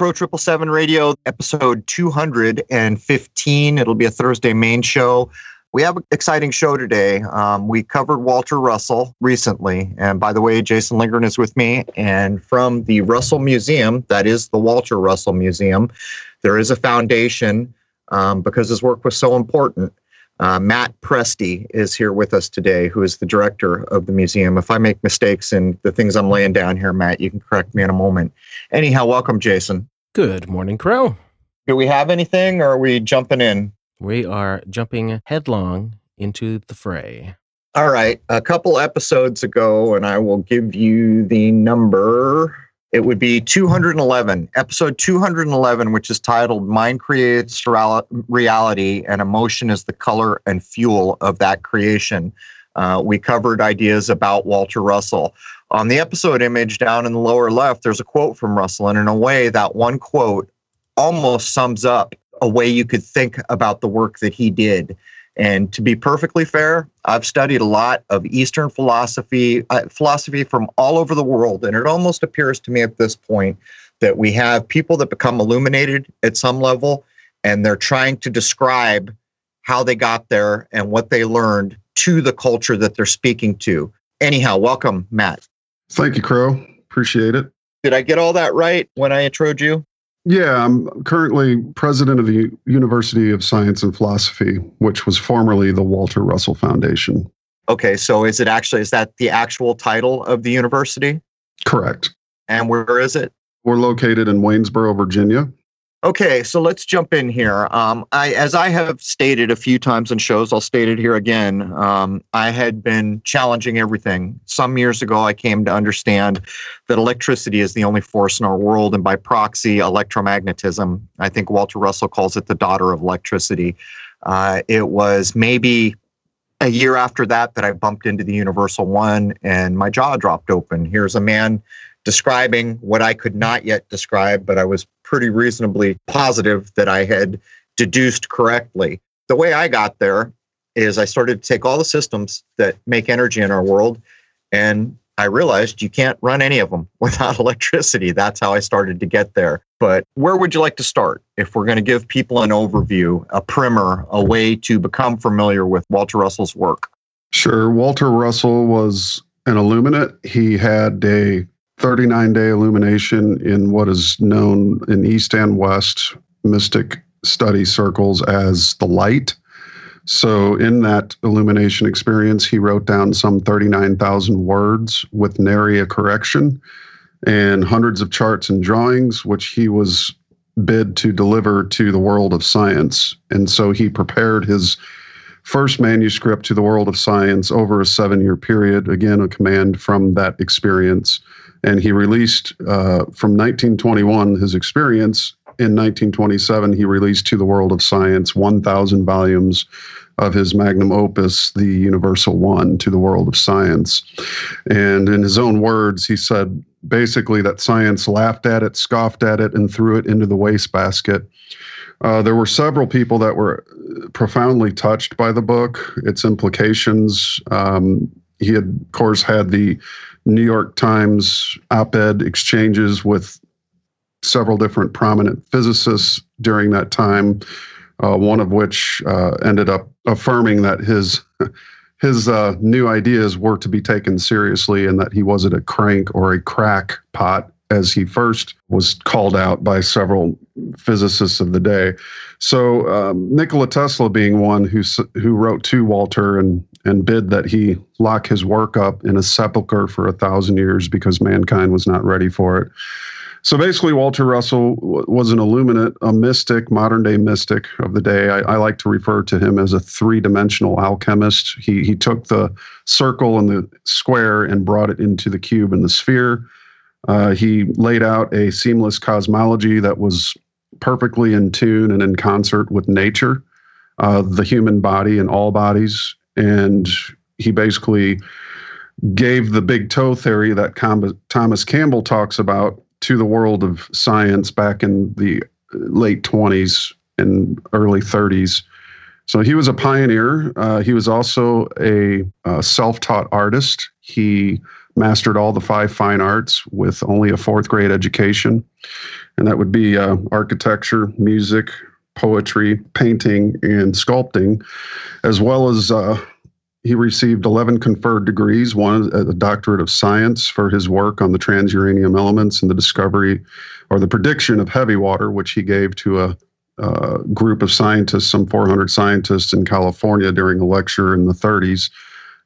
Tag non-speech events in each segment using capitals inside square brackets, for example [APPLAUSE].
Crow Triple Seven Radio, episode 215. It'll be a Thursday main show. We have an exciting show today. Um, we covered Walter Russell recently. And by the way, Jason Lindgren is with me. And from the Russell Museum, that is the Walter Russell Museum, there is a foundation um, because his work was so important. Uh, Matt Presti is here with us today, who is the director of the museum. If I make mistakes in the things I'm laying down here, Matt, you can correct me in a moment. Anyhow, welcome, Jason. Good morning, Crow. Do we have anything or are we jumping in? We are jumping headlong into the fray. All right. A couple episodes ago, and I will give you the number. It would be 211, episode 211, which is titled Mind Creates Reality and Emotion is the Color and Fuel of That Creation. Uh, we covered ideas about Walter Russell. On the episode image down in the lower left, there's a quote from Russell. And in a way, that one quote almost sums up a way you could think about the work that he did. And to be perfectly fair, I've studied a lot of Eastern philosophy, uh, philosophy from all over the world, and it almost appears to me at this point that we have people that become illuminated at some level, and they're trying to describe how they got there and what they learned to the culture that they're speaking to. Anyhow, welcome, Matt. Thank you, Crow. Appreciate it. Did I get all that right when I introed you? Yeah, I'm currently president of the University of Science and Philosophy, which was formerly the Walter Russell Foundation. Okay, so is it actually is that the actual title of the university? Correct. And where is it? We're located in Waynesboro, Virginia. Okay, so let's jump in here. Um, I, as I have stated a few times in shows, I'll state it here again. Um, I had been challenging everything. Some years ago, I came to understand that electricity is the only force in our world, and by proxy, electromagnetism. I think Walter Russell calls it the daughter of electricity. Uh, it was maybe a year after that that I bumped into the Universal One, and my jaw dropped open. Here's a man describing what I could not yet describe, but I was pretty reasonably positive that I had deduced correctly. The way I got there is I started to take all the systems that make energy in our world and I realized you can't run any of them [LAUGHS] without electricity. That's how I started to get there. But where would you like to start if we're going to give people an overview, a primer, a way to become familiar with Walter Russell's work? Sure. Walter Russell was an illuminate. He had a 39 day illumination in what is known in East and West mystic study circles as the light. So, in that illumination experience, he wrote down some 39,000 words with nary a correction and hundreds of charts and drawings, which he was bid to deliver to the world of science. And so he prepared his first manuscript to the world of science over a seven year period, again, a command from that experience and he released uh, from 1921 his experience. In 1927, he released to the world of science 1,000 volumes of his magnum opus, The Universal One, to the world of science. And in his own words, he said basically that science laughed at it, scoffed at it, and threw it into the wastebasket. Uh, there were several people that were profoundly touched by the book, its implications. Um, he had, of course, had the New York Times op ed exchanges with several different prominent physicists during that time, uh, one of which uh, ended up affirming that his. [LAUGHS] His uh, new ideas were to be taken seriously and that he wasn't a crank or a crack pot as he first was called out by several physicists of the day. So um, Nikola Tesla being one who who wrote to Walter and and bid that he lock his work up in a sepulcher for a thousand years because mankind was not ready for it. So basically, Walter Russell was an illuminate, a mystic, modern day mystic of the day. I, I like to refer to him as a three dimensional alchemist. He, he took the circle and the square and brought it into the cube and the sphere. Uh, he laid out a seamless cosmology that was perfectly in tune and in concert with nature, uh, the human body and all bodies. And he basically gave the big toe theory that Thomas Campbell talks about to the world of science back in the late 20s and early 30s. So he was a pioneer. Uh, he was also a, a self taught artist. He mastered all the five fine arts with only a fourth grade education. And that would be uh, architecture, music, poetry, painting, and sculpting, as well as uh, he received 11 conferred degrees, one a doctorate of science for his work on the transuranium elements and the discovery or the prediction of heavy water, which he gave to a, a group of scientists, some 400 scientists in California during a lecture in the 30s.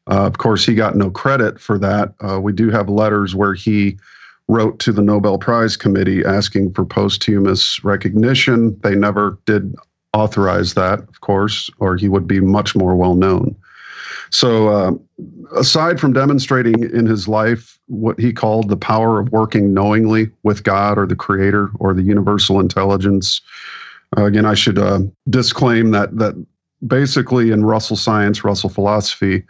Uh, of course, he got no credit for that. Uh, we do have letters where he wrote to the Nobel Prize Committee asking for posthumous recognition. They never did authorize that, of course, or he would be much more well known. So, uh, aside from demonstrating in his life what he called the power of working knowingly with God or the Creator or the universal intelligence, uh, again, I should uh, disclaim that that basically in Russell science, Russell philosophy,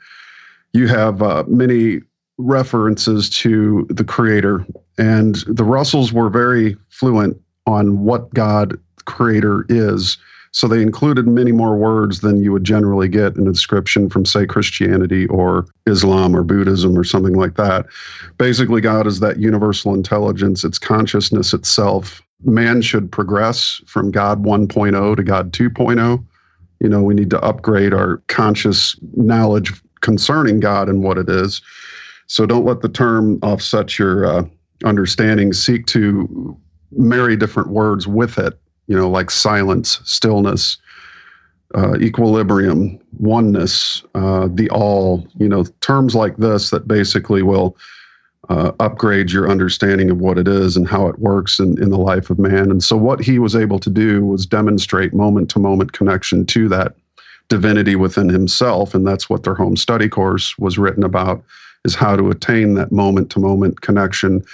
you have uh, many references to the Creator, and the Russells were very fluent on what God, Creator, is so they included many more words than you would generally get in a description from, say, Christianity or Islam or Buddhism or something like that. Basically, God is that universal intelligence, it's consciousness itself. Man should progress from God 1.0 to God 2.0. You know, we need to upgrade our conscious knowledge concerning God and what it is. So don't let the term offset your uh, understanding. Seek to marry different words with it you know, like silence, stillness, uh, equilibrium, oneness, uh, the all, you know, terms like this that basically will uh, upgrade your understanding of what it is and how it works in, in the life of man. And so, what he was able to do was demonstrate moment to moment connection to that divinity within himself. And that's what their home study course was written about is how to attain that moment to moment connection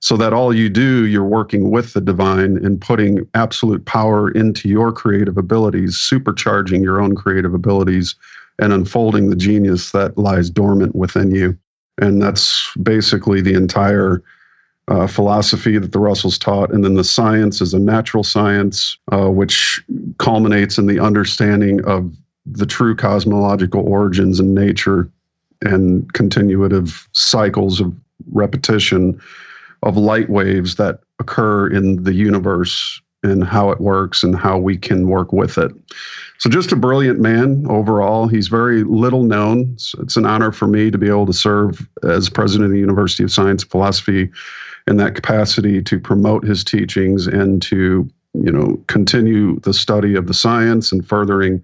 so that all you do, you're working with the divine and putting absolute power into your creative abilities, supercharging your own creative abilities, and unfolding the genius that lies dormant within you. And that's basically the entire uh, philosophy that the Russells taught. And then the science is a natural science, uh, which culminates in the understanding of the true cosmological origins and nature and continuative cycles of repetition of light waves that occur in the universe and how it works and how we can work with it. So, just a brilliant man overall. He's very little known. So it's an honor for me to be able to serve as president of the University of Science and Philosophy in that capacity to promote his teachings and to, you know, continue the study of the science and furthering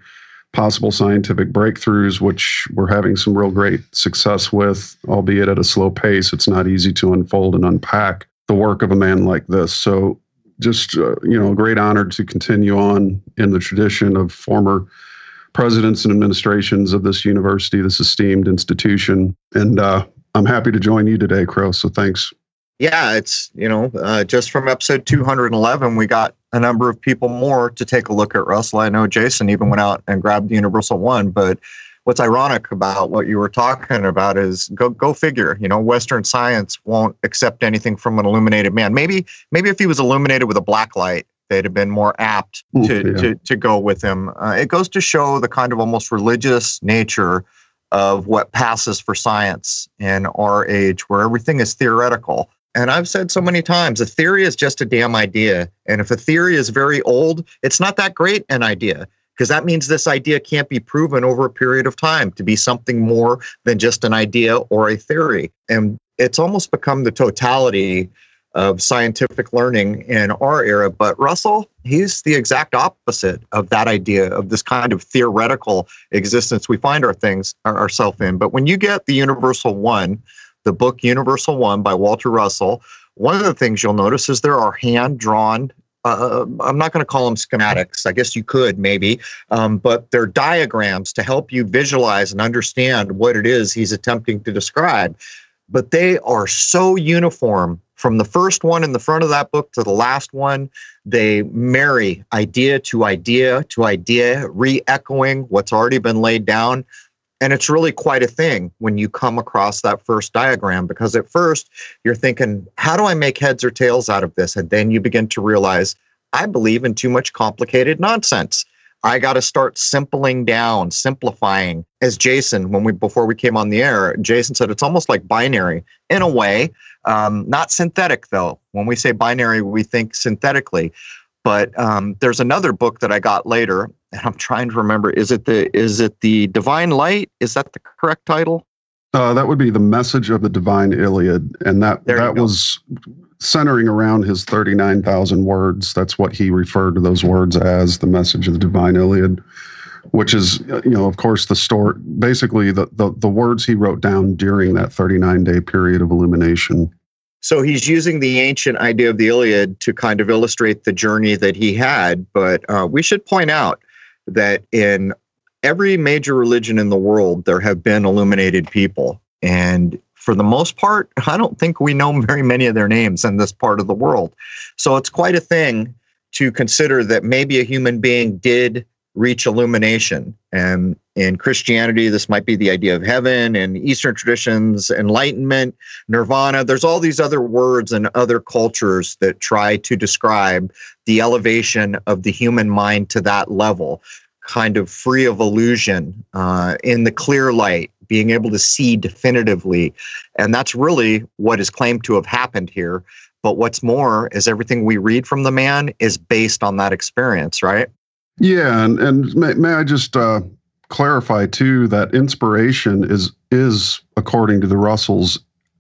possible scientific breakthroughs, which we're having some real great success with, albeit at a slow pace. It's not easy to unfold and unpack the work of a man like this. So, just uh, you know, a great honor to continue on in the tradition of former presidents and administrations of this university, this esteemed institution. And uh, I'm happy to join you today, Crow. So thanks. Yeah, it's you know, uh, just from episode 211, we got a number of people more to take a look at Russell. I know Jason even went out and grabbed the Universal One, but what's ironic about what you were talking about is go go figure. You know, Western science won't accept anything from an illuminated man. Maybe maybe if he was illuminated with a black light, they'd have been more apt to yeah. to, to go with him. Uh, it goes to show the kind of almost religious nature of what passes for science in our age, where everything is theoretical. And I've said so many times, a theory is just a damn idea. And if a theory is very old, it's not that great an idea because that means this idea can't be proven over a period of time to be something more than just an idea or a theory. And it's almost become the totality of scientific learning in our era. But Russell, he's the exact opposite of that idea of this kind of theoretical existence we find our things ourselves in. But when you get the universal one, the book Universal One by Walter Russell, one of the things you'll notice is there are hand drawn. Uh, I'm not going to call them schematics. I guess you could maybe, um, but they're diagrams to help you visualize and understand what it is he's attempting to describe. But they are so uniform from the first one in the front of that book to the last one. They marry idea to idea to idea, re echoing what's already been laid down. And it's really quite a thing when you come across that first diagram because at first you're thinking, how do I make heads or tails out of this? And then you begin to realize, I believe in too much complicated nonsense. I got to start simpling down, simplifying. As Jason, when we before we came on the air, Jason said it's almost like binary in a way, um, not synthetic though. When we say binary, we think synthetically. But um, there's another book that I got later, and I'm trying to remember. Is it the is it the Divine Light? Is that the correct title? Uh, that would be the message of the Divine Iliad, and that that was centering around his 39,000 words. That's what he referred to those words as the message of the Divine Iliad, which is, you know, of course, the story, basically the, the, the words he wrote down during that 39 day period of illumination. So he's using the ancient idea of the Iliad to kind of illustrate the journey that he had. But uh, we should point out that in every major religion in the world, there have been illuminated people. And for the most part, [LAUGHS] I don't think we know very many of their names in this part of the world. So it's quite a thing to consider that maybe a human being did reach illumination. And in Christianity, this might be the idea of heaven, and Eastern traditions, enlightenment, nirvana. There's all these other words and other cultures that try to describe the elevation of the human mind to that level, kind of free of illusion uh, in the clear light, being able to see definitively. And that's really what is claimed to have happened here. But what's more is everything we read from the man is based on that experience, right? Yeah, and and may, may I just uh, clarify too that inspiration is is according to the Russells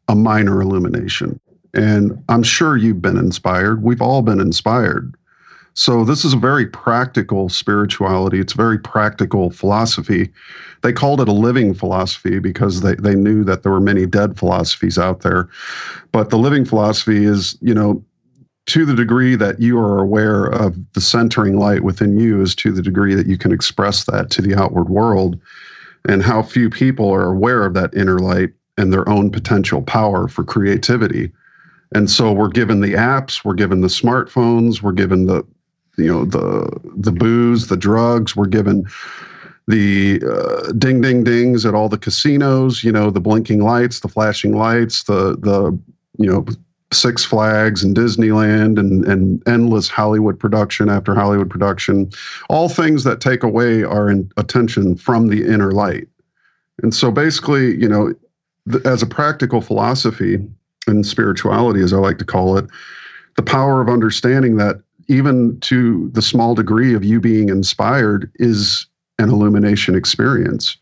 a minor illumination, and I'm sure you've been inspired. We've all been inspired. So this is a very practical spirituality. It's a very practical philosophy. They called it a living philosophy because they, they knew that there were many dead philosophies out there. But the living philosophy is, you know, to the degree that you are aware of the centering light within you is to the degree that you can express that to the outward world. And how few people are aware of that inner light and their own potential power for creativity. And so we're given the apps we're given the smartphones we're given the you know the the booze the drugs we're given the uh, ding ding dings at all the casinos you know the blinking lights the flashing lights the the you know Six Flags and Disneyland and, and endless Hollywood production after Hollywood production, all things that take away our attention from the inner light. And so basically, you know, th- as a practical philosophy and spirituality, as I like to call it, the power of understanding that even to the small degree of you being inspired is an illumination experience.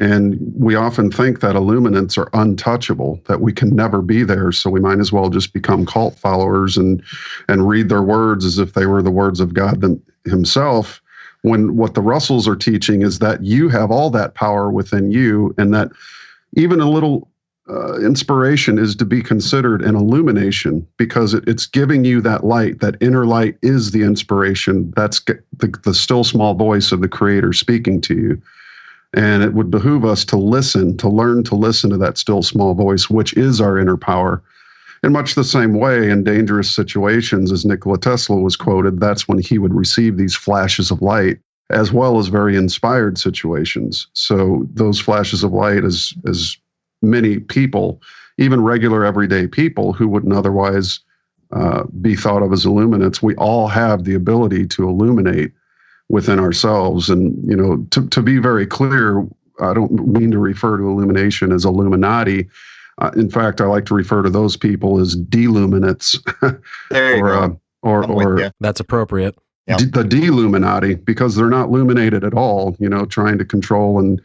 And we often think that illuminants are untouchable, that we can never be there. So we might as well just become cult followers and and read their words as if they were the words of God them, Himself. When what the Russells are teaching is that you have all that power within you, and that even a little uh, inspiration is to be considered an illumination because it, it's giving you that light. That inner light is the inspiration. That's the, the still small voice of the Creator speaking to you. And it would behoove us to listen, to learn to listen to that still small voice, which is our inner power. In much the same way, in dangerous situations, as Nikola Tesla was quoted, that's when he would receive these flashes of light, as well as very inspired situations. So those flashes of light, as as many people, even regular everyday people who wouldn't otherwise uh, be thought of as illuminates, we all have the ability to illuminate within ourselves. And, you know, to, to be very clear, I don't mean to refer to illumination as Illuminati. Uh, in fact, I like to refer to those people as deluminates. [LAUGHS] there you or, go. Uh, or, or that's appropriate. D- the deluminati because they're not illuminated at all. You know, trying to control and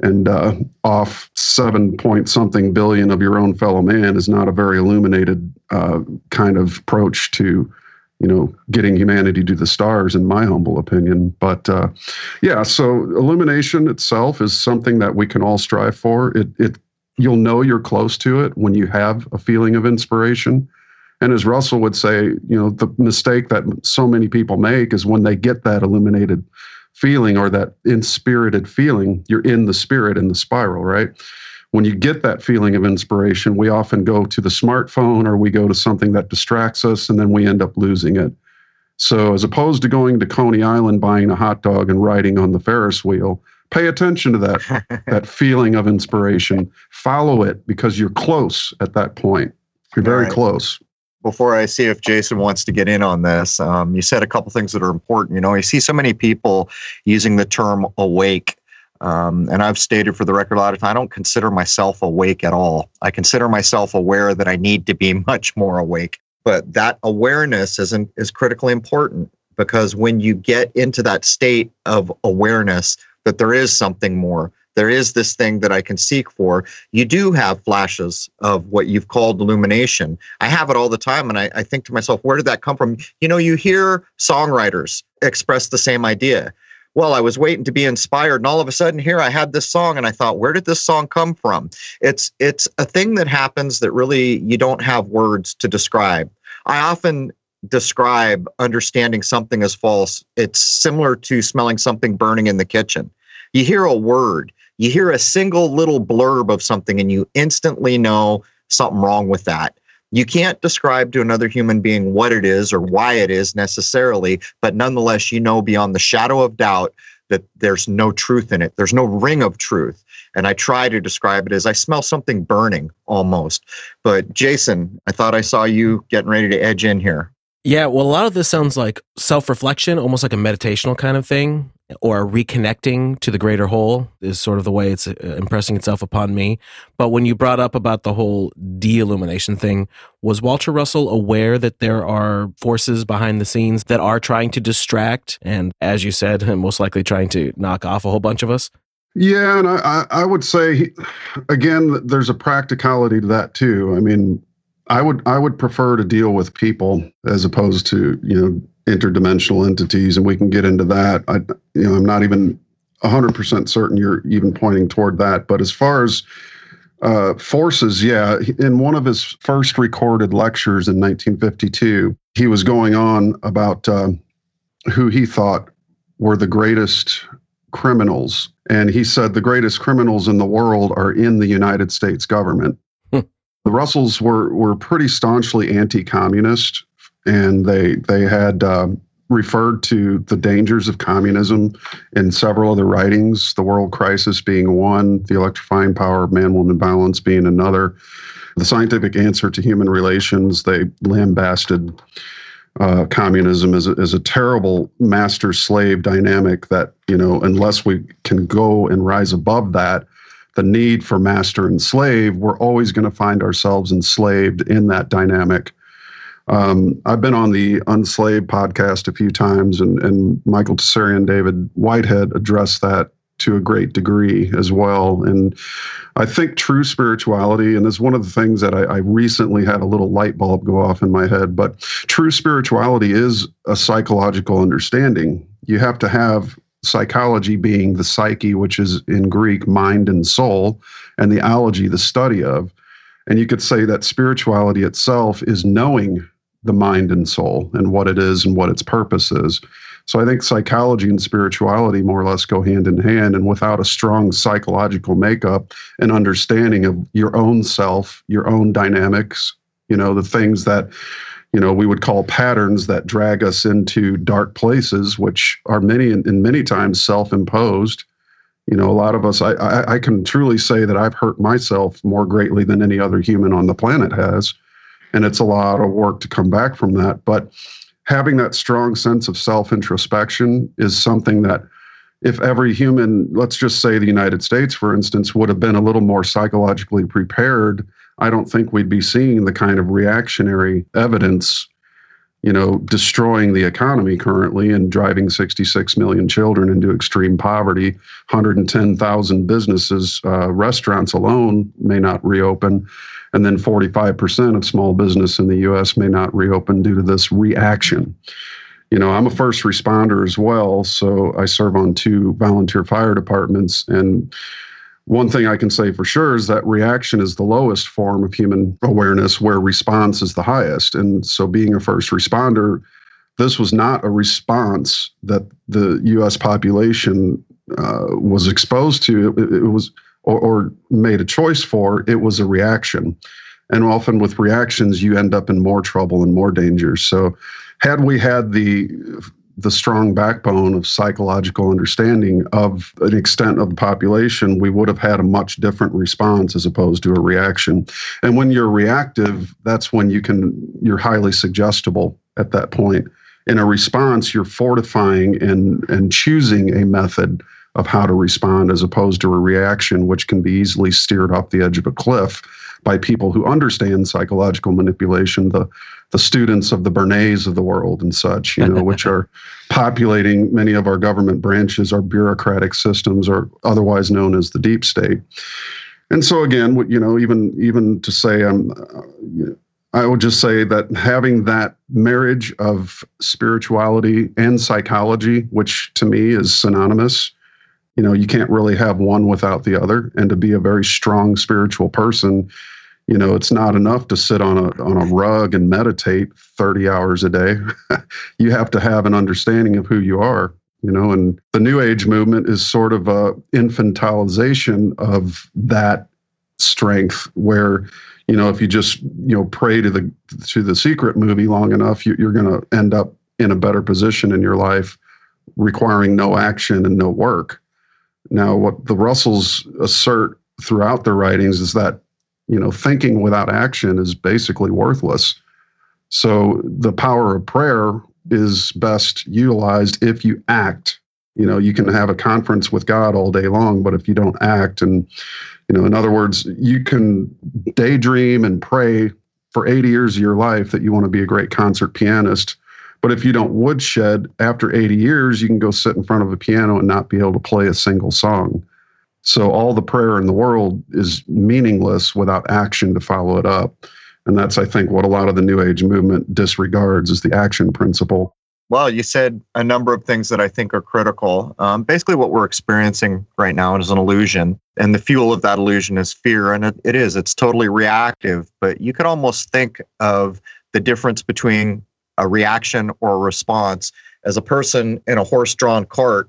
and uh, off seven point something billion of your own fellow man is not a very illuminated uh, kind of approach to you know, getting humanity to the stars, in my humble opinion. But uh, yeah, so illumination itself is something that we can all strive for. It, it, you'll know you're close to it when you have a feeling of inspiration. And as Russell would say, you know, the mistake that so many people make is when they get that illuminated feeling or that inspirited feeling, you're in the spirit in the spiral, right? When you get that feeling of inspiration, we often go to the smartphone or we go to something that distracts us and then we end up losing it. So, as opposed to going to Coney Island, buying a hot dog, and riding on the Ferris wheel, pay attention to that, [LAUGHS] that feeling of inspiration. Follow it because you're close at that point. You're very right. close. before I see if Jason wants to get in on this, um, you said a couple things that are important. You know, you see so many people using the term awake. Um, and I've stated for the record a lot of time, I don't consider myself awake at all. I consider myself aware that I need to be [LAUGHS] much more awake. But that awareness is, is critically important because when you get into that state of awareness that there is something more, there is this thing that I can seek for. You do have flashes of what you've called illumination. I have it all the time. And I, I think to myself, where did that come from? You know, you hear songwriters express the same idea. Well, I was waiting to be inspired, and all of a sudden here I had this song, and I thought, where did this song come from? It's it's a thing that happens that really you don't have words to describe. I often describe understanding something as false. It's similar to smelling something burning in the kitchen. You hear a word, you hear a single little blurb of something and you instantly know something wrong with that. You can't describe to another human being what it is or why it is necessarily, but nonetheless, you know beyond the shadow of doubt that there's no truth in it. There's no ring of truth. And I try to describe it as I smell something burning almost. But Jason, I thought I saw you getting ready to edge in here. Yeah, well, a lot of this sounds like self reflection, almost like a meditational kind of thing or reconnecting to the greater whole is sort of the way it's uh, impressing itself upon me. But when you brought up about the whole de illumination thing, was Walter Russell aware that there are forces behind the scenes that are trying to distract and, as you said, [LAUGHS] most likely trying to knock off a whole bunch of us? Yeah, and I, I would say, again, there's a practicality to that too. I mean, I would I would prefer to deal with people as opposed to you know interdimensional entities, and we can get into that. I, you know, I'm not even 100% certain you're even pointing toward that. But as far as uh, forces, yeah, in one of his first recorded lectures in 1952, he was going on about uh, who he thought were the greatest criminals. And he said the greatest criminals in the world are in the United States government. Hmm. The Russells were, were pretty staunchly anti communist and they they had uh, referred to the dangers of communism in several other writings. The World Crisis being one, the electrifying power of man-woman balance being another. The scientific answer to human relations. They lambasted uh, communism as a, as a terrible master-slave dynamic that you know unless we can go and rise above that the need for master and slave, we're always going to find ourselves enslaved in that dynamic. Um, I've been on the Unslaved podcast a few times, and, and Michael Tsarion, David Whitehead addressed that to a great degree as well. And I think true spirituality, and this is one of the things that I, I, recently had a little light bulb go off in my head, but true spirituality is a psychological understanding. You have to have psychology being the psyche, which is in Greek mind and soul, and the ology, the study of. And you could say that spirituality itself is knowing the mind and soul and what it is and what its purpose is. So I think psychology and spirituality more or less go hand in hand. And without a strong psychological makeup and understanding of your own self, your own dynamics, you know, the things that, you know, we would call patterns that drag us into dark places, which are many and many times self-imposed. You know, a lot of us, I, I, I can truly say that I've hurt myself more greatly than any other human on the planet has and it's a lot of work to come back from that. But having that strong sense of self introspection is something that if every human let's just say the united states for instance would have been a little more psychologically prepared i don't think we'd be seeing the kind of reactionary evidence you know destroying the economy currently and driving 66 million children into extreme poverty. 110000 businesses uh, restaurants alone may not reopen and then 45% of small business in the US may not reopen due to this reaction. You know, I'm a first responder as well, so I serve on two volunteer fire departments and one thing I can say for sure is that reaction is the lowest form of human awareness where response is the highest. And so being a first responder, this was not a response that the US population uh, was exposed to. It, it was or, or made a choice for, it was a reaction. And often with reactions, you end up in more trouble and more danger. So, had we had the the strong backbone of psychological understanding of an extent of the population, we would have had a much different response as opposed to a reaction. And when you're reactive, that's when you can, you're highly suggestible at that point. In a response, you're fortifying and, and choosing a method of how to respond as opposed to a reaction, which can be easily steered off the edge of a cliff by people who understand psychological manipulation, the the students of the Bernays of the world and such, you know, which are [LAUGHS] populating many of our government branches, our bureaucratic systems, or otherwise known as the deep state. And so again, you know, even even to say I'm. Uh, I would just say that having that marriage of spirituality and psychology, which to me is synonymous, you know, you can't really have one without the other. And to be a very strong spiritual person, you know, it's not enough to sit on a on a rug and meditate 30 hours a day. [LAUGHS] you have to have an understanding of who you are, you know, and the new age movement is sort of a infantilization of that strength where you know if you just you know pray to the to the secret movie long enough you, you're going to end up in a better position in your life requiring no action and no work now, what the Russells assert throughout their writings is that, you know, thinking without action is basically worthless. So the power of prayer is best utilized if you act. You know, you can have a conference with God all day long, but if you don't act, and, you know, in other words, you can daydream and pray for 80 years of your life that you want to be a great concert pianist but if you don't woodshed after 80 years, you can go sit in front of a piano and not be able to play a single song. So all the prayer in the world is meaningless without action to follow it up. And that's, I think, what a lot of the New Age movement disregards is the action principle. Well, you said a number of things that I think are critical. Um, basically, what we're experiencing right now is an illusion, and the fuel of that illusion is fear. And it, it is, it's totally reactive. But you could almost think of the difference between a reaction or a response. As a person in a horse drawn cart,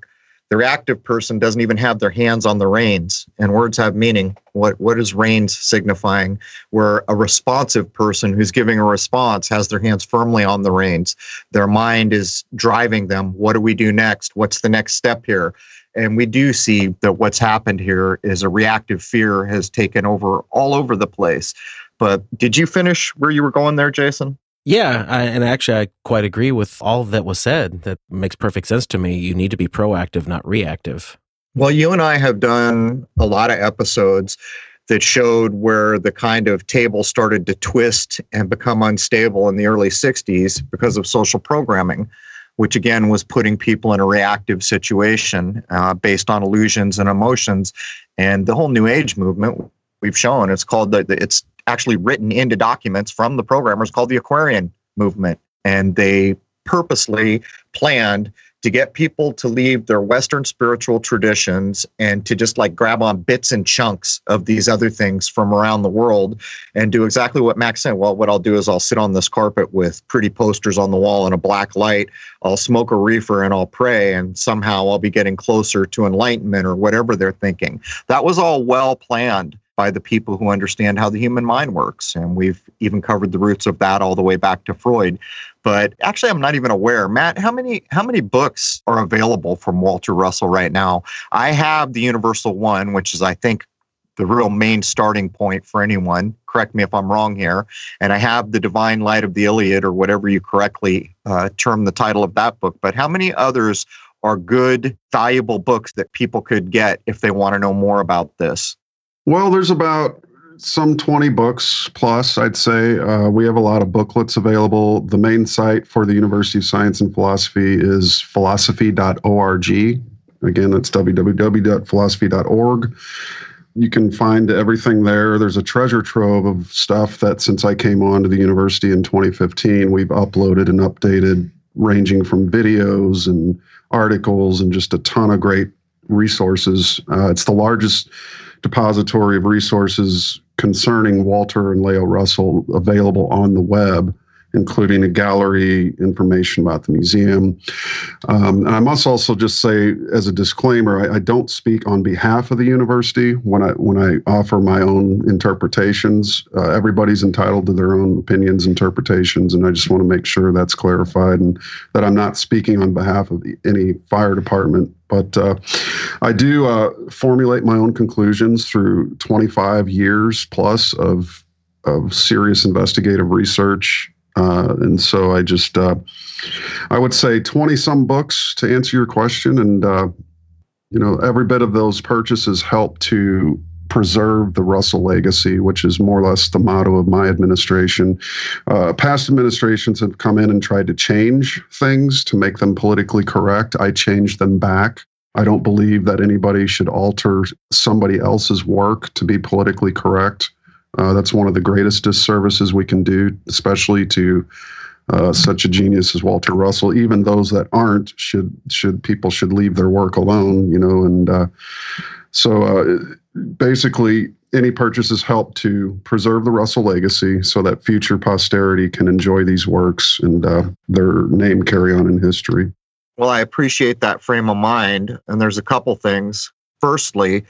the reactive person doesn't even have their hands on the reins, and words have meaning. What, what is reins signifying? Where a responsive person who's giving a response has their hands firmly on the reins. Their mind is driving them. What do we do next? What's the next step here? And we do see that what's happened here is a reactive fear has taken over all over the place. But did you finish where you were going there, Jason? Yeah, I, and actually, I quite agree with all that was said. That makes perfect sense to me. You need to be proactive, not reactive. Well, you and I have done a lot of episodes that showed where the kind of table started to twist and become unstable in the early 60s because of social programming, which again was putting people in a reactive situation uh, based on illusions and emotions. And the whole New Age movement we've shown it's called the, the it's actually written into documents from the programmers called the Aquarian movement. And they purposely planned to get people to leave their Western spiritual traditions and to just like grab on bits and chunks of these other things from around the world and do exactly what Max said. Well, what I'll do is I'll sit on this carpet with pretty posters on the wall and a black light. I'll smoke a reefer and I'll pray, and somehow I'll be getting closer to enlightenment or whatever they're thinking. That was all well planned by the people who understand how the human mind works. And we've even covered the roots of that all the way back to Freud. But actually, I'm not even aware. Matt, how many how many books are available from Walter Russell right now? I have the Universal One, which is I think the real main starting point for anyone. Correct me if I'm wrong here. And I have the Divine Light of the Iliad, or whatever you correctly uh, term the title of that book. But how many others are good, valuable books that people could get if they want to know more about this? Well, there's about some 20 books plus, I'd say. Uh, we have a lot of booklets available. The main site for the University of Science and Philosophy is philosophy.org. Again, that's www.philosophy.org. You can find everything there. There's a treasure trove of stuff that since I came on to the university in 2015, we've uploaded and updated, ranging from videos and articles and just a ton of great resources. Uh, it's the largest depository of resources concerning Walter and Lao Russell available on the web. Including a gallery, information about the museum. Um, and I must also just say, as a disclaimer, I, I, don't speak on behalf of the university when I when I offer my own interpretations. Uh, everybody's entitled to their own opinions, interpretations, and I just want to make sure that's clarified and that I'm not speaking on behalf of the, any fire department. But uh, I do uh, formulate my own conclusions through 25 years plus of of serious investigative research uh, and so I just, uh, I would say 20 some books to answer your question. And, uh, you know, every bit of those purchases help to preserve the Russell legacy, which is more or less the motto of my administration. Uh, past administrations have come in and tried to change things to make them politically correct. I changed them back. I don't believe that anybody should alter somebody else's work to be politically correct. Uh, that's one of the greatest disservices we can do, especially to uh, such a genius as Walter Russell. Even those that aren't should should people should leave their work alone, you know. And uh, so, uh, basically, any purchases help to preserve the Russell legacy, so that future posterity can enjoy these works and uh, their name carry on in history. Well, I appreciate that frame of mind, and there's a couple things. Firstly,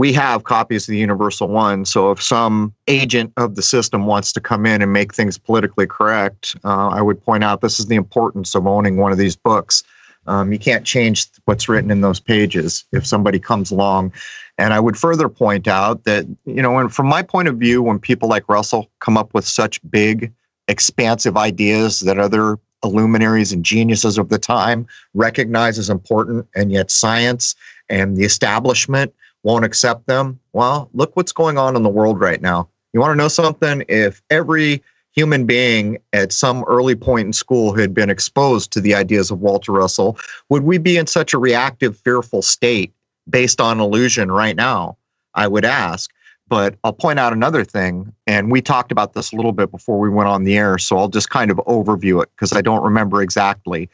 we have copies of the Universal One. So if some agent of the system wants to come in and make things politically correct, uh, I would point out this is the importance of owning one of these books. Um, you can't change what's written in those pages if somebody comes along. And I would further point out that, you know, and from my point of view, when people like Russell come up with such big, expansive ideas that other illuminaries and geniuses of the time recognize as important, and yet science and the establishment won't accept them. Well, look what's going on in the world right now. You want to know something? If every human being at some early point in school had been exposed to the ideas of Walter Russell, would we be in such a reactive, fearful state based on illusion right now? I would ask. But I'll point out another thing, and we talked about this a little bit before we went on the air, so I'll just kind of overview it because I don't remember exactly.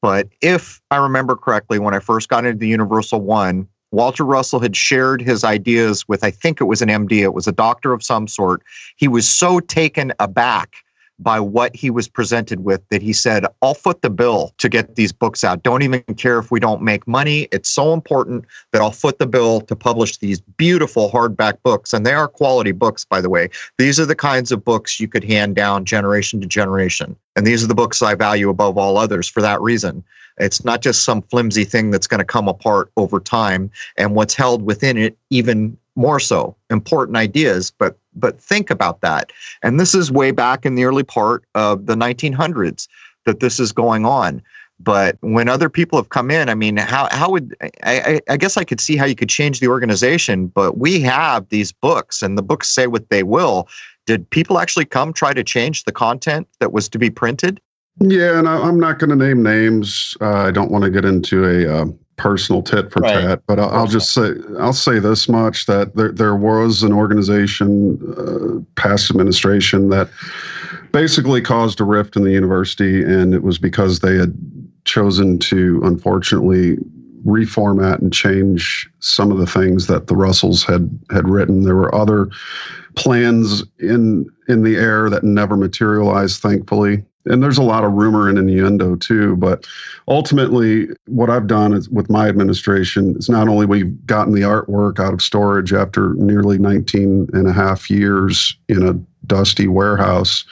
But if I remember correctly, when I first got into the Universal One, Walter Russell had shared his ideas with, I think it was an MD, it was a doctor of some sort. He was so taken aback by what he was presented with that he said, I'll foot the bill to get these books out. Don't even care if we don't make money. It's so important that I'll foot the bill to publish these beautiful hardback books. And they are quality books, by the way. These are the kinds of books you could hand down generation to generation. And these are the books I value above all others for that reason. It's not just some flimsy thing that's going to come apart over time, and what's held within it even more so. Important ideas, but but think about that. And this is way back in the early part of the 1900s that this is going on. But when other people have come in, I mean, how how would I, I guess I could see how you could change the organization, but we have these books, and the books say what they will. Did people actually come try to change the content that was to be printed? Yeah, and I, am not going to name names. Uh, I don't want to get into a uh, personal tit for right. tat, but I'll, I'll, just say I'll say this much: that there there was an organization, uh, past administration, that basically caused a rift in the university, and it was because they had chosen to, unfortunately, reformat and change some of the things that the Russells had had written. There were other plans in in the air that never materialized, thankfully and there's a lot of rumor and innuendo too but ultimately what i've done is with my administration is not only we've gotten the artwork out of storage after nearly 19 and a half years in a dusty warehouse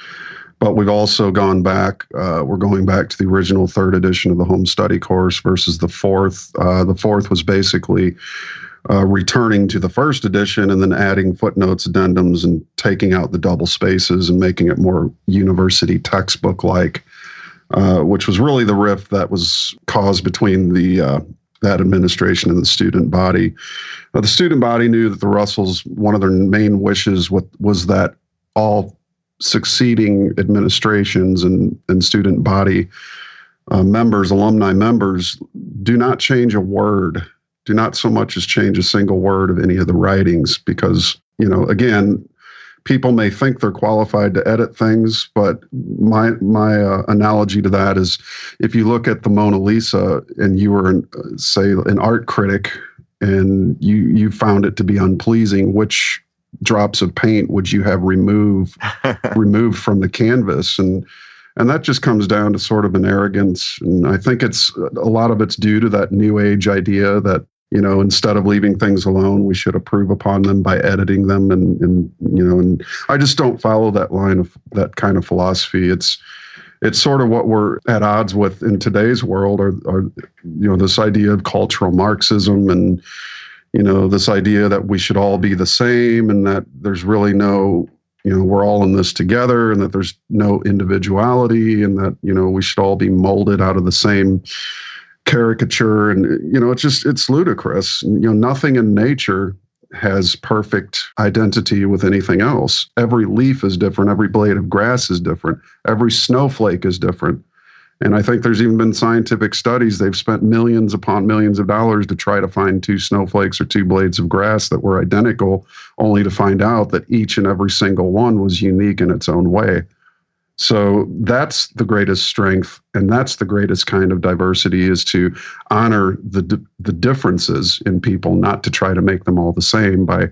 but we've also gone back uh, we're going back to the original third edition of the home study course versus the fourth. Uh, the fourth was basically uh, returning to the first edition and then adding footnotes, addendums, and taking out the double spaces and making it more university textbook like, uh, which was really the rift that was caused between the uh, that administration and the student body. Uh, the student body knew that the Russells, one of their main wishes was that all succeeding administrations and, and student body uh, members, alumni members, do not change a word do not so much as change a single word of any of the writings because, you know, again, people may think they're qualified to edit things, but my my uh, analogy to that is if you look at the Mona Lisa and you were, an, uh, say, an art critic and you you found it to be unpleasing, which drops of paint would you have removed [LAUGHS] removed from the canvas? And and that just comes down to sort of an arrogance. And i think it's a lot of it's due to that new age idea that you know instead of leaving things alone we should approve upon them by editing them and and you know and i just don't follow that line of that kind of philosophy. It's it's sort of what we're at odds with in today's world or, or you know this idea of cultural marxism and you know this idea that we should all be the same and that there's really no you know we're all in this together and that there's no individuality and that you know we should all be molded out of the same caricature and you know it's just it's ludicrous you know nothing in nature has perfect identity with anything else every leaf is different every blade of grass is different every snowflake is different and I think there's even been scientific studies. They've spent millions upon millions of dollars to try to find two snowflakes or two blades of grass that were identical, only to find out that each and every single one was unique in its own way. So that's the greatest strength, and that's the greatest kind of diversity is to honor the the differences in people, not to try to make them all the same by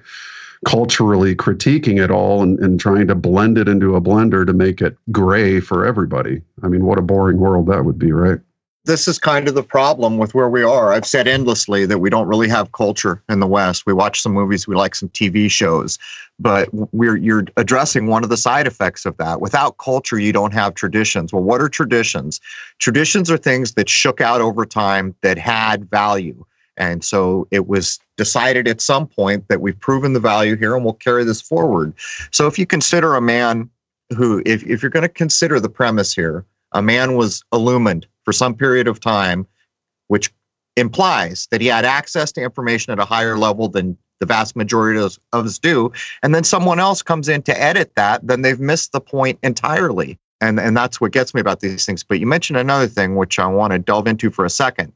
culturally critiquing it all and, and trying to blend it into a blender to make it gray for everybody. I mean, what a boring world that would be, right? This is kind of the problem with where we are. I've said endlessly that we don't really have culture in the West. We watch some movies, we like some TV shows, but we're you're addressing one of the side effects of that. Without culture, you don't have traditions. Well, what are traditions? Traditions are things that shook out over time that had value and so it was decided at some point that we've proven the value here and we'll carry this forward. So if you consider a man who, if, if you're going to consider the premise here, a man was illumined for some period of time, which implies that he had access to information at a higher level than the vast majority of us, do. And then someone else comes in to edit that, then they've missed the point entirely. And, and that's what gets me about these things. But you mentioned another thing, which I want to delve into for a second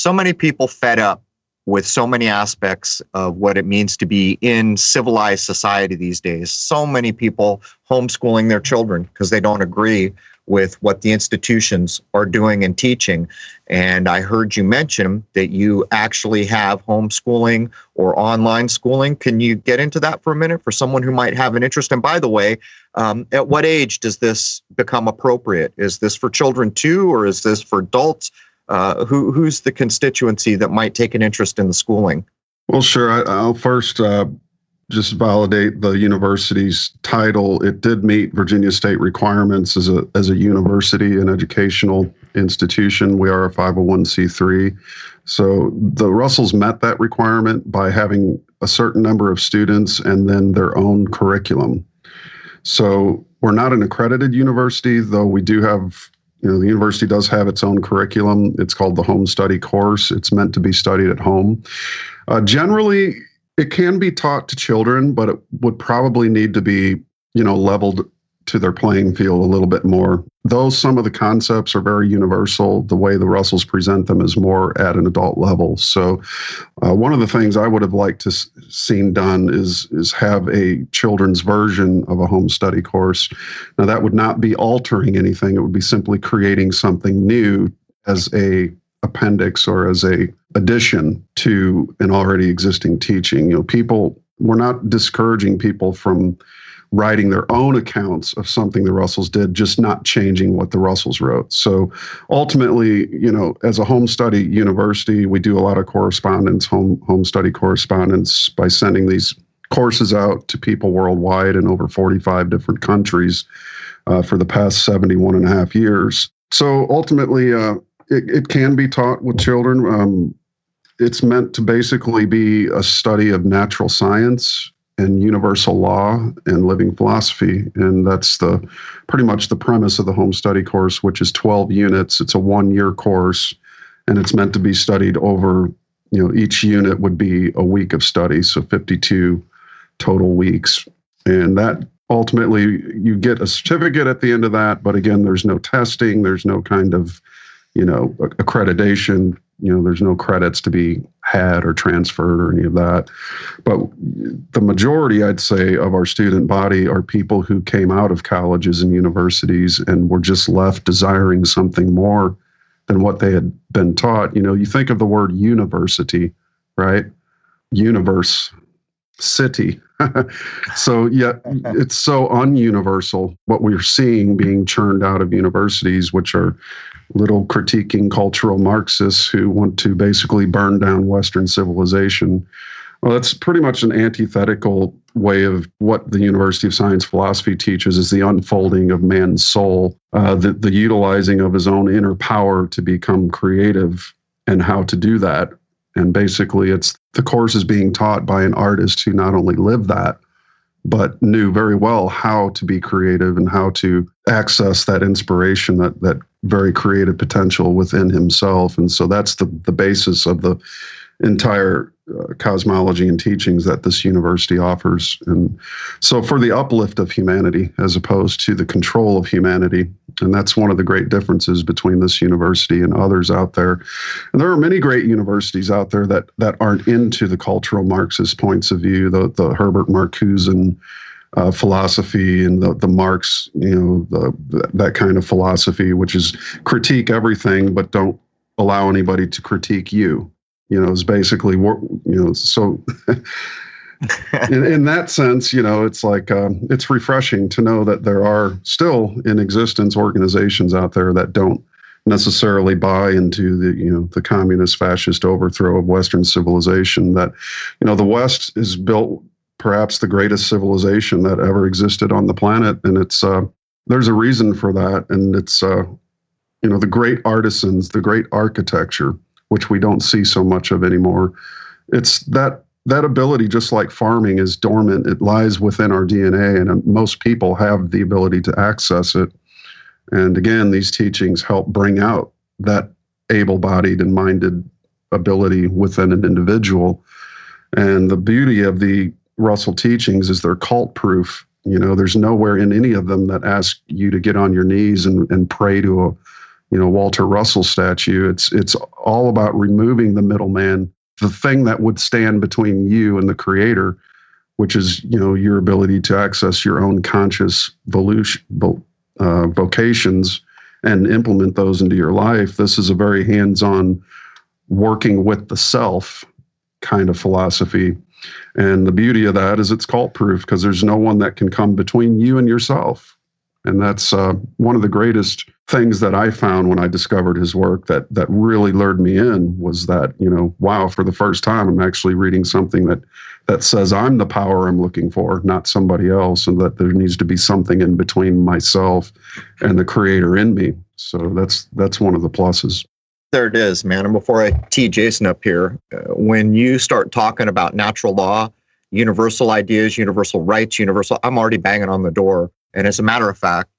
so many people fed up with so many aspects of what it means to be in civilized society these days. So many people homeschooling their children because they don't agree with what the institutions are doing and teaching. And I heard you mention that you actually have homeschooling or online schooling. Can you get into that for a minute for someone who might have an interest? And by the way, um, at what age does this become appropriate? Is this for children too, or is this for adults? uh, who who's the constituency that might take an interest in the schooling? Well, sure. I, will first uh, just validate the university's title. It did meet Virginia state requirements as a as a university and educational institution. We are a 501c3. So the Russells met that requirement by having a certain number of students and then their own curriculum. So we're not an accredited university, though we do have you know, the university does have its own curriculum. It's called the home study course. It's meant to be studied at home. Uh, generally, it can be taught to children, but it would probably need to be, you know, leveled to their playing field a little bit more. Though some of the concepts are very universal, the way the Russells present them is more at an adult level. So, uh, one of the things I would have liked to s- seen done is is have a children's version of a home study course. Now, that would not be altering anything; it would be simply creating something new as a appendix or as a addition to an already existing teaching. You know, people we're not discouraging people from writing their own accounts of something the Russells did, just not changing what the Russells wrote. So ultimately, you know, as a home study university, we do a lot of correspondence, home home study correspondence by sending these courses out to people worldwide in over 45 different countries uh, for the past 71 and a half years. So ultimately, uh, it, it can be taught with children. Um, it's meant to basically be a study of natural science and universal law and living philosophy. And that's the pretty much the premise of the home study course which is 12 units. It's a one year course and it's meant to be studied over you know each unit would be a week of study so 52 total weeks. And that ultimately you get a certificate at the end of that but again there's no testing there's no kind of you know accreditation you know there's no credits to be had or transferred or any of that. But the majority i'd say of our student body are people who came out of colleges and universities and were just left desiring something more than what they had been taught. You know you think of the word university right? Universe city. [LAUGHS] so yeah, it's so ununiversal what we're seeing being churned out of universities, which are little critiquing cultural Marxists who want to basically burn down Western civilization. Well, that's pretty much an antithetical way of what the University of Science philosophy teaches is the unfolding of man's soul, uh, the, the utilizing of his own inner power to become creative and how to do that. And basically, it's the course is being taught by an artist who not only lived that, but knew very well how to be creative and how to access that inspiration, that that very creative potential within himself. And so that's the the basis of the entire uh, cosmology and teachings that this university offers. And so, for the uplift of humanity as opposed to the control of humanity, and that's one of the great differences between this university and others out there. And there are many great universities out there that that aren't into the cultural Marxist points of view, the the Herbert Marcuse uh, philosophy and the the Marx, you know, the, that kind of philosophy, which is critique everything but don't allow anybody to critique you you know, is basically, what you know, so [LAUGHS] in, in that sense, you know, it's like um, it's refreshing to know that there are still in existence organizations out there that don't necessarily buy into the you know the communist fascist overthrow of Western civilization. That you know the West is built perhaps the greatest civilization that ever existed on the planet, and it's uh, there's a reason for that, and it's uh, you know the great artisans, the great architecture which we don't see so much of anymore. It's that that ability, just like farming, is dormant. It lies within our DNA, and uh, most people have the ability to access it. And again, these teachings help bring out that able-bodied and minded ability within an individual. And the beauty of the Russell teachings is they're cult proof. You know, there's nowhere in any of them that ask you to get on your knees and, and pray to a you know Walter Russell statue. It's it's all about removing the middleman, the thing that would stand between you and the creator, which is you know your ability to access your own conscious volution, uh, vocations and implement those into your life. This is a very hands-on, working with the self kind of philosophy. And the beauty of that is it's cult proof because there's no one that can come between you and yourself. And that's uh, one of the greatest things that I found when I discovered his work that that really lured me in was that you know wow for the first time I'm actually reading something that that says I'm the power I'm looking for, not somebody else, and that there needs to be something in between myself and the creator in me. So that's that's one of the pluses. There it is, man. And before I tee Jason up here, uh, when you start talking about natural law, universal ideas, universal rights, universal, I'm already banging on the door and as a matter of fact,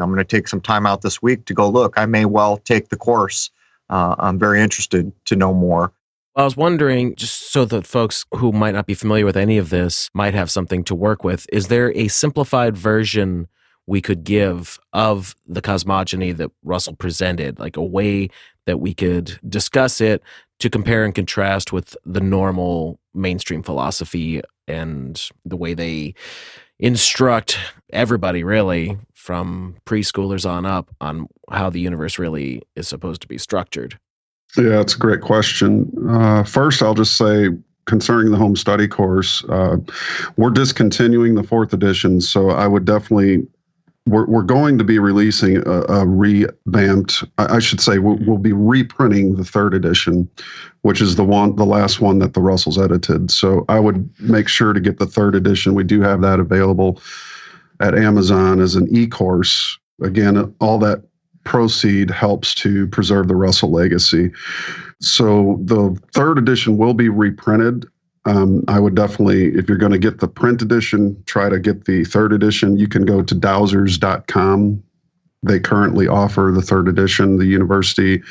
I'm going to take some time out this week to go look. I may well take the course. Uh, I'm very interested to know more. I was wondering, just so that folks who might not be familiar with any of this might have something to work with, is there a simplified version we could give of the cosmogony that Russell presented, like a way that we could discuss it to compare and contrast with the normal mainstream philosophy and the way they instruct everybody really from preschoolers on up on how the universe really is supposed to be structured? Yeah, that's a great question. Uh, first, I'll just say concerning the home study course, uh, we're discontinuing the fourth edition, so I would definitely we're, we're going to be releasing a, a revamped i should say we'll, we'll, be reprinting the third edition which is the one the last one that the russells edited. So i would make sure to get the third edition. We do have that available at amazon as an e-course. Again all that proceed helps to preserve the russell legacy. So the third edition will be reprinted um, I would definitely, if you're going to get the print edition, try to get the third edition. You can go to dowsers.com. They currently offer the third edition. The university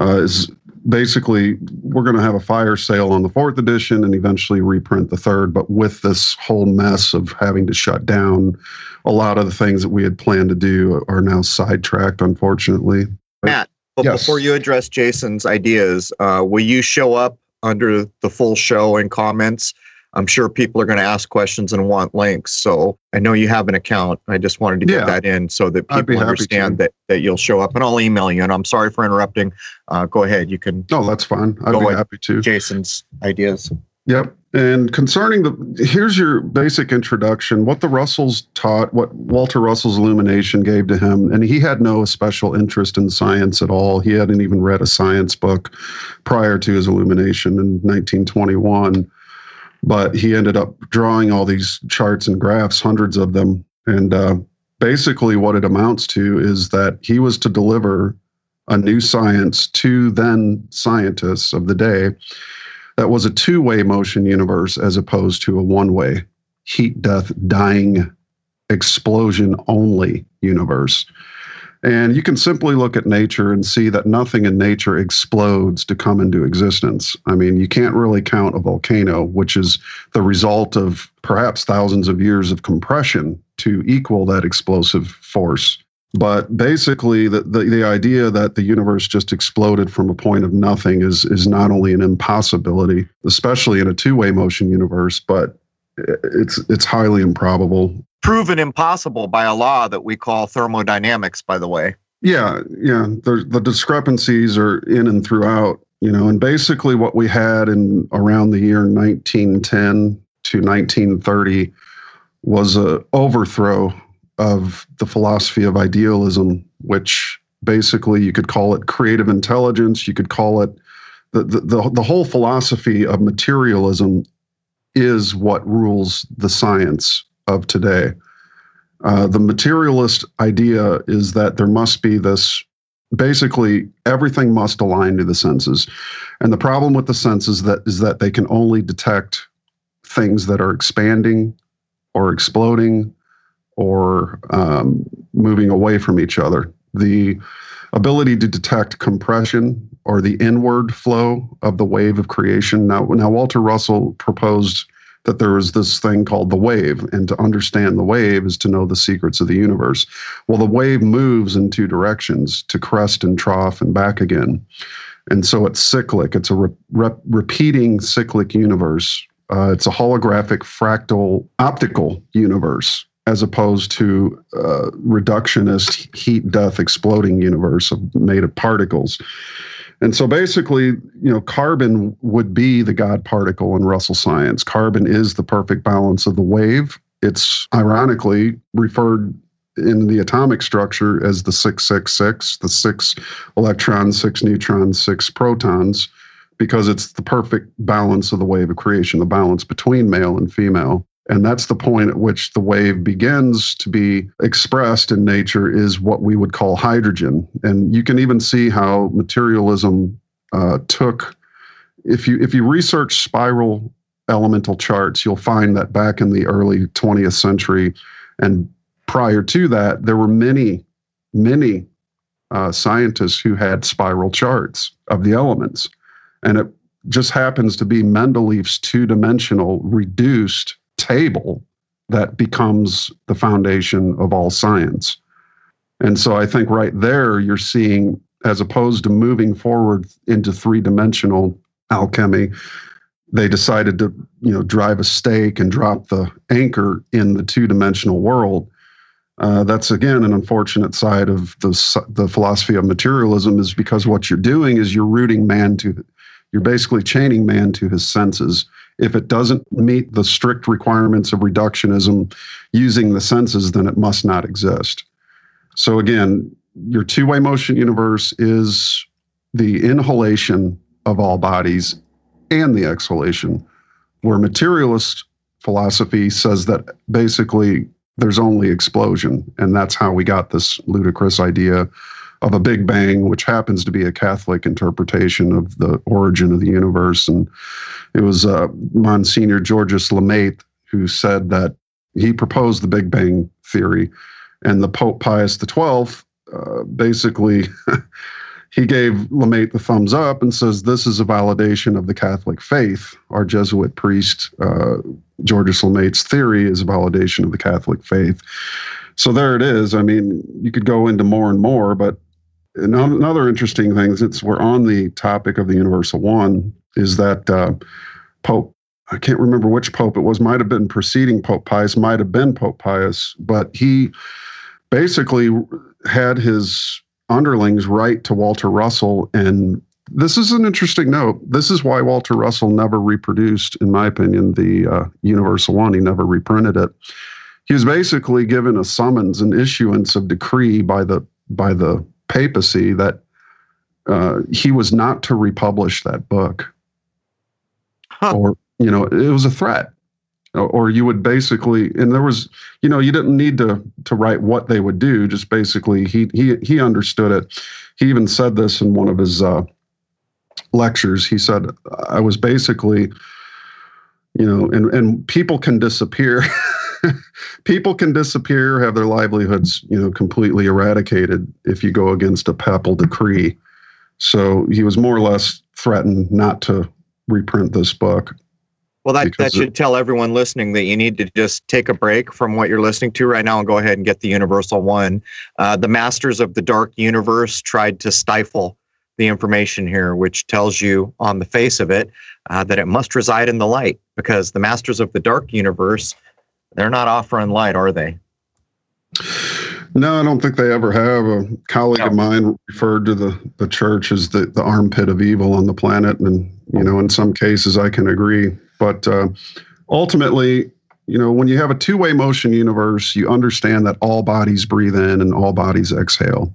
uh, is basically, we're going to have a fire sale on the fourth edition and eventually reprint the third. But with this whole mess of having to shut down, a lot of the things that we had planned to do are now sidetracked, unfortunately. Matt, but yes. before you address Jason's ideas, uh, will you show up under the full show and comments. I'm sure people are going to ask questions and want links. So I know you have an account. I just wanted to get yeah, that in so that people understand that, that you'll show up and I'll email you. And I'm sorry for interrupting. Uh, go ahead. You can. No, that's fine. I'd be happy to. Jason's ideas. Yep. And concerning the, here's your basic introduction what the Russells taught, what Walter Russell's illumination gave to him. And he had no special interest in science at all. He hadn't even read a science book prior to his illumination in 1921. But he ended up drawing all these charts and graphs, hundreds of them. And uh, basically, what it amounts to is that he was to deliver a new science to then scientists of the day that was a two way motion universe as opposed to a one way heat, death, dying, explosion only universe. And you can simply look at nature and see that nothing in nature explodes to come into existence. I mean, you can't really count a volcano, which is the result of perhaps thousands of years of compression to equal that explosive force. But basically, the, the, the, idea that the universe just exploded from a point of nothing is, is not only an impossibility, especially in a two way motion universe, but it's, it's highly improbable. Proven impossible by a law that we call thermodynamics, by the way. Yeah, yeah. The, the discrepancies are in and throughout, you know, and basically what we had in around the year 1910 to 1930 was a overthrow of the philosophy of idealism, which basically you could call it creative intelligence, you could call it the, the, the, the whole philosophy of materialism is what rules the science of today. Uh, the materialist idea is that there must be this basically everything must align to the senses and the problem with the senses that is that they can only detect things that are expanding or exploding or um, moving away from each other. The ability to detect compression or the inward flow of the wave of creation. Now, now Walter Russell proposed that there is this thing called the wave, and to understand the wave is to know the secrets of the universe. Well, the wave moves in two directions to crest and trough and back again. And so it's cyclic, it's a re- repeating cyclic universe. Uh, it's a holographic fractal optical universe as opposed to a reductionist heat death exploding universe of, made of particles. And so basically, you know, carbon would be the God particle in Russell science. Carbon is the perfect balance of the wave. It's ironically referred in the atomic structure as the 666, the six electrons, six neutrons, six protons, because it's the perfect balance of the wave of creation, the balance between male and female. And that's the point at which the wave begins to be expressed in nature is what we would call hydrogen. And you can even see how materialism uh, took, if you if you research spiral elemental charts, you'll find that back in the early 20th century and prior to that, there were many, many uh, scientists who had spiral charts of the elements. And it just happens to be Mendeleev's two dimensional reduced table that becomes the foundation of all science. And so I think right there you're seeing, as opposed to moving forward into three dimensional alchemy, they decided to you know drive a stake and drop the anchor in the two dimensional world. Uh, that's again an unfortunate side of the the philosophy of materialism is because what you're doing is you're rooting man to you're basically chaining man to his senses if it doesn't meet the strict requirements of reductionism using the senses, then it must not exist. So again, your two-way motion universe is the inhalation of all bodies and the exhalation, where materialist philosophy says that basically there's only explosion, and that's how we got this ludicrous idea of a Big Bang, which happens to be a Catholic interpretation of the origin of the universe. And it was uh, Monsignor Georges Lemaitre who said that he proposed the Big Bang theory, and the Pope Pius XII uh, basically. [LAUGHS] he gave Lemaitre the thumbs up and says this is a validation of the Catholic faith. Our Jesuit priest, uh, Georges Lemaitre's theory, is a validation of the Catholic faith. So there it is. I mean, you could go into more and more, but another interesting thing, since we're on the topic of the Universal One, is that uh, Pope, I can't remember which Pope it was, might have been preceding Pope Pius, might have been Pope Pius, but he basically had his underlings write to Walter Russell and This is an interesting note. This is why Walter Russell never reproduced, in my opinion, the uh, Universal One. He never reprinted it. He was basically given a summons, an issuance of decree by the by the papacy that uh, he was not to republish that book, huh. or you know, it was a threat. Or you would basically and there was you know you didn't need to to write what they would do. Just basically he he he understood it. He even said this in one of his uh, lectures. He said i was basically you know and and people can disappear [LAUGHS] [LAUGHS] people can disappear have their livelihoods you know completely eradicated if you go against a papal decree so he was more or less threatened not to reprint this book well, that, that should tell everyone listening that you need to just take a break from what you're listening to right now and go ahead and get the Universal One. Uh, the Masters of the Dark Universe tried to stifle the information here, which tells you on the face of it uh, that it must reside in the light because the Masters of the Dark Universe, they're not offering light, are they? No, I don't think they ever have. A colleague no. of mine referred to the, the church as the, the armpit of evil on the planet. And, you know, in some cases, I can agree. But uh, ultimately, you know, when you have a two way motion universe, you understand that all bodies breathe in and all bodies exhale.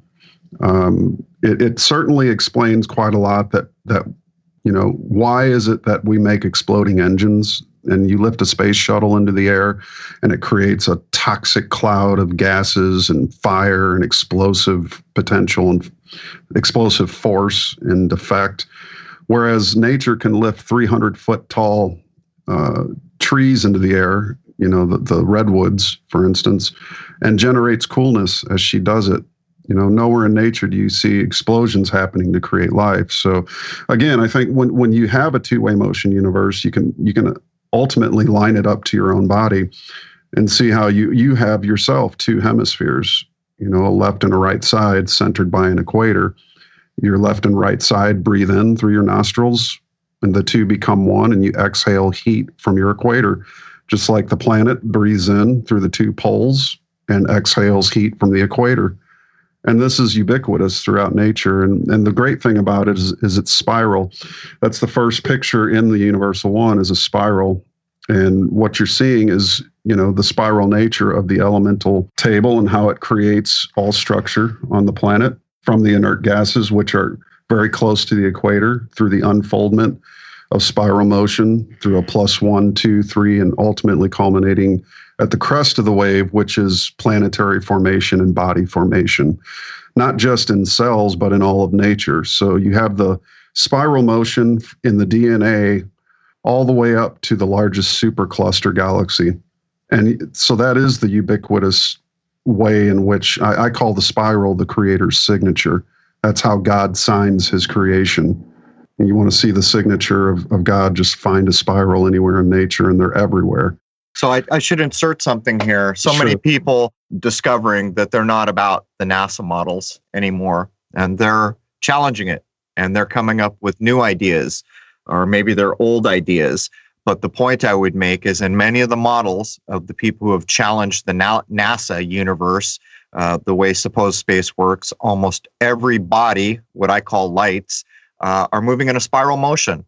Um, it, it certainly explains quite a lot that that you know why is it that we make exploding engines and you lift a space shuttle into the air and it creates a toxic cloud of gases and fire and explosive potential and explosive force and effect whereas nature can lift 300 foot tall uh, trees into the air, you know, the, the redwoods, for instance, and generates coolness as she does it. You know, nowhere in nature do you see explosions happening to create life. So, again, I think when when you have a two way motion universe, you can you can ultimately line it up to your own body, and see how you you have yourself two hemispheres. You know, a left and a right side centered by an equator. Your left and right side breathe in through your nostrils, and the two become one, and you exhale heat from your equator, just like the planet breathes in through the two poles and exhales heat from the equator. And this is ubiquitous throughout nature. And, and the great thing about it is, is it's spiral. That's the first picture in the Universal One is a spiral. And what you're seeing is, you know, the spiral nature of the elemental table and how it creates all structure on the planet from the inert gases, which are very close to the equator through the unfoldment of spiral motion through a plus one, two, three, and ultimately culminating at the crest of the wave, which is planetary formation and body formation, not just in cells, but in all of nature. So you have the spiral motion in the DNA all the way up to the largest supercluster galaxy. And so that is the ubiquitous way in which I, I call the spiral the creator's signature. That's how God signs his creation. And you want to see the signature of, of God, just find a spiral anywhere in nature, and they're everywhere. So I, I should insert something here. So sure. many people discovering that they're not about the NASA models anymore, and they're challenging it, and they're coming up with new ideas, or maybe they're old ideas. But the point I would make is in many of the models of the people who have challenged the NASA universe, uh, the way supposed space works, almost every body, what I call lights, uh, are moving in a spiral motion.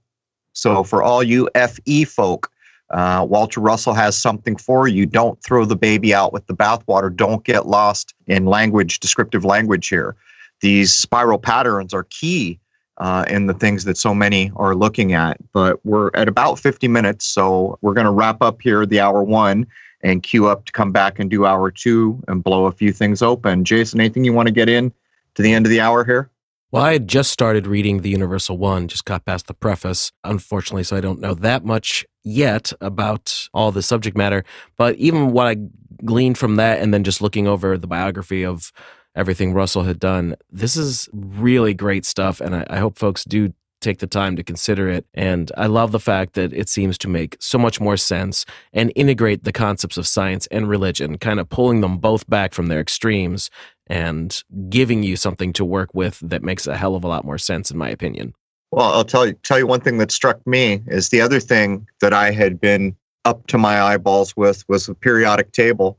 So for all you FE folk, uh, Walter Russell has something for you. Don't throw the baby out with the bathwater. Don't get lost in language, descriptive language here. These spiral patterns are key uh, in the things that so many are looking at. But we're at about 50 minutes, so we're going to wrap up here the hour one and queue up to come back and do hour two and blow a few things open. Jason, anything you want to get in to the end of the hour here? Well, I had just started reading the Universal One, just got past the preface, unfortunately, so I don't know that much yet about all the subject matter. But even what I gleaned from that, and then just looking over the biography of everything Russell had done, this is really great stuff. And I, I hope folks do take the time to consider it. And I love the fact that it seems to make so much more sense and integrate the concepts of science and religion, kind of pulling them both back from their extremes and giving you something to work with that makes a hell of a lot more sense, in my opinion. Well, I'll tell you tell you one thing that struck me is the other thing that I had been up to my eyeballs with was the periodic table.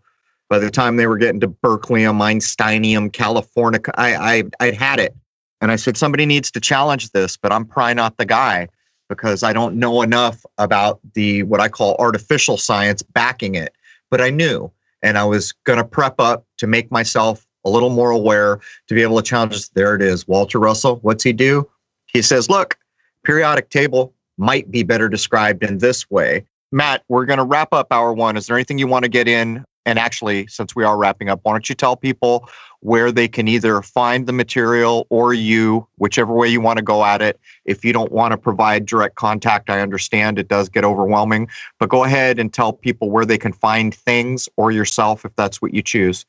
By the time they were getting to Berkelium, Einsteinium, Californium, I, I I'd had it. And I said, somebody needs to challenge this, but I'm probably not the guy because I don't know enough about the what I call artificial science backing it. But I knew, and I was going to prep up to make myself a little more aware to be able to challenge. There it is. Walter Russell, what's he do? He says, look, periodic table might be better described in this way. Matt, we're going to wrap up hour one. Is there anything you want to get in? And actually, since we are wrapping up, why don't you tell people where they can either find the material or you, whichever way you want to go at it. If you don't want to provide direct contact, I understand it does get overwhelming, but go ahead and tell people where they can find things or yourself if that's what you choose.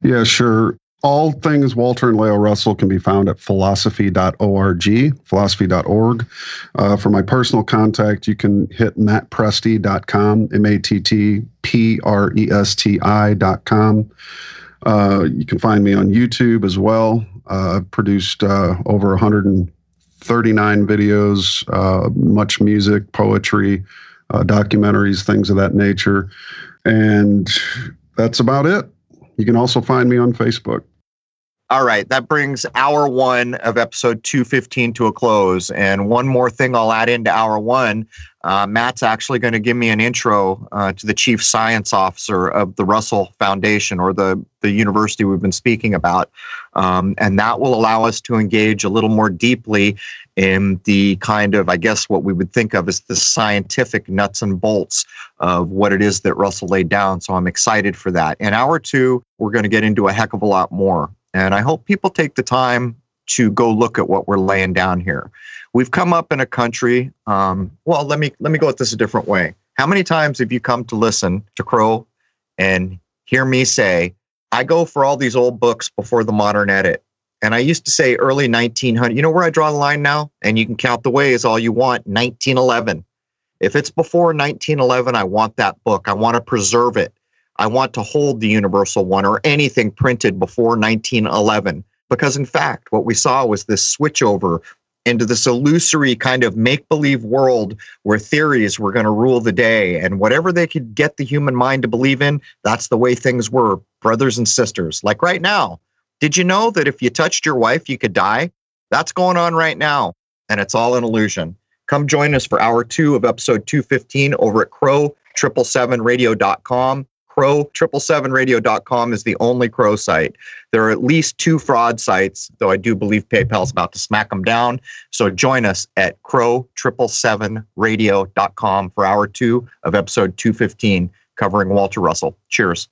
Yeah, sure. All things Walter and Lao Russell can be found at philosophy.org, philosophy.org. Uh, for my personal contact, you can hit mattpresti.com, M A T T P R E S T I.com. Uh, you can find me on YouTube as well. Uh, I've produced uh, over 139 videos, uh, much music, poetry, uh, documentaries, things of that nature. And that's about it. You can also find me on Facebook. All right, that brings hour one of episode 215 to a close. And one more thing I'll add into hour one uh, Matt's actually going to give me an intro uh, to the chief science officer of the Russell Foundation or the, the university we've been speaking about. Um, and that will allow us to engage a little more deeply in the kind of, I guess, what we would think of as the scientific nuts and bolts of what it is that Russell laid down. So I'm excited for that. In hour two, we're going to get into a heck of a lot more. And I hope people take the time to go look at what we're laying down here. We've come up in a country. Um, well, let me let me go at this a different way. How many times have you come to listen to Crow and hear me say, "I go for all these old books before the modern edit"? And I used to say early 1900. You know where I draw the line now? And you can count the ways all you want. 1911. If it's before 1911, I want that book. I want to preserve it. I want to hold the universal one or anything printed before 1911. Because in fact, what we saw was this switchover into this illusory kind of make believe world where theories were going to rule the day. And whatever they could get the human mind to believe in, that's the way things were, brothers and sisters. Like right now, did you know that if you touched your wife, you could die? That's going on right now. And it's all an illusion. Come join us for hour two of episode 215 over at crow777radio.com. Crow777radio.com is the only Crow site. There are at least two fraud sites, though I do believe PayPal's about to smack them down. So join us at crow777radio.com for hour two of episode 215 covering Walter Russell. Cheers.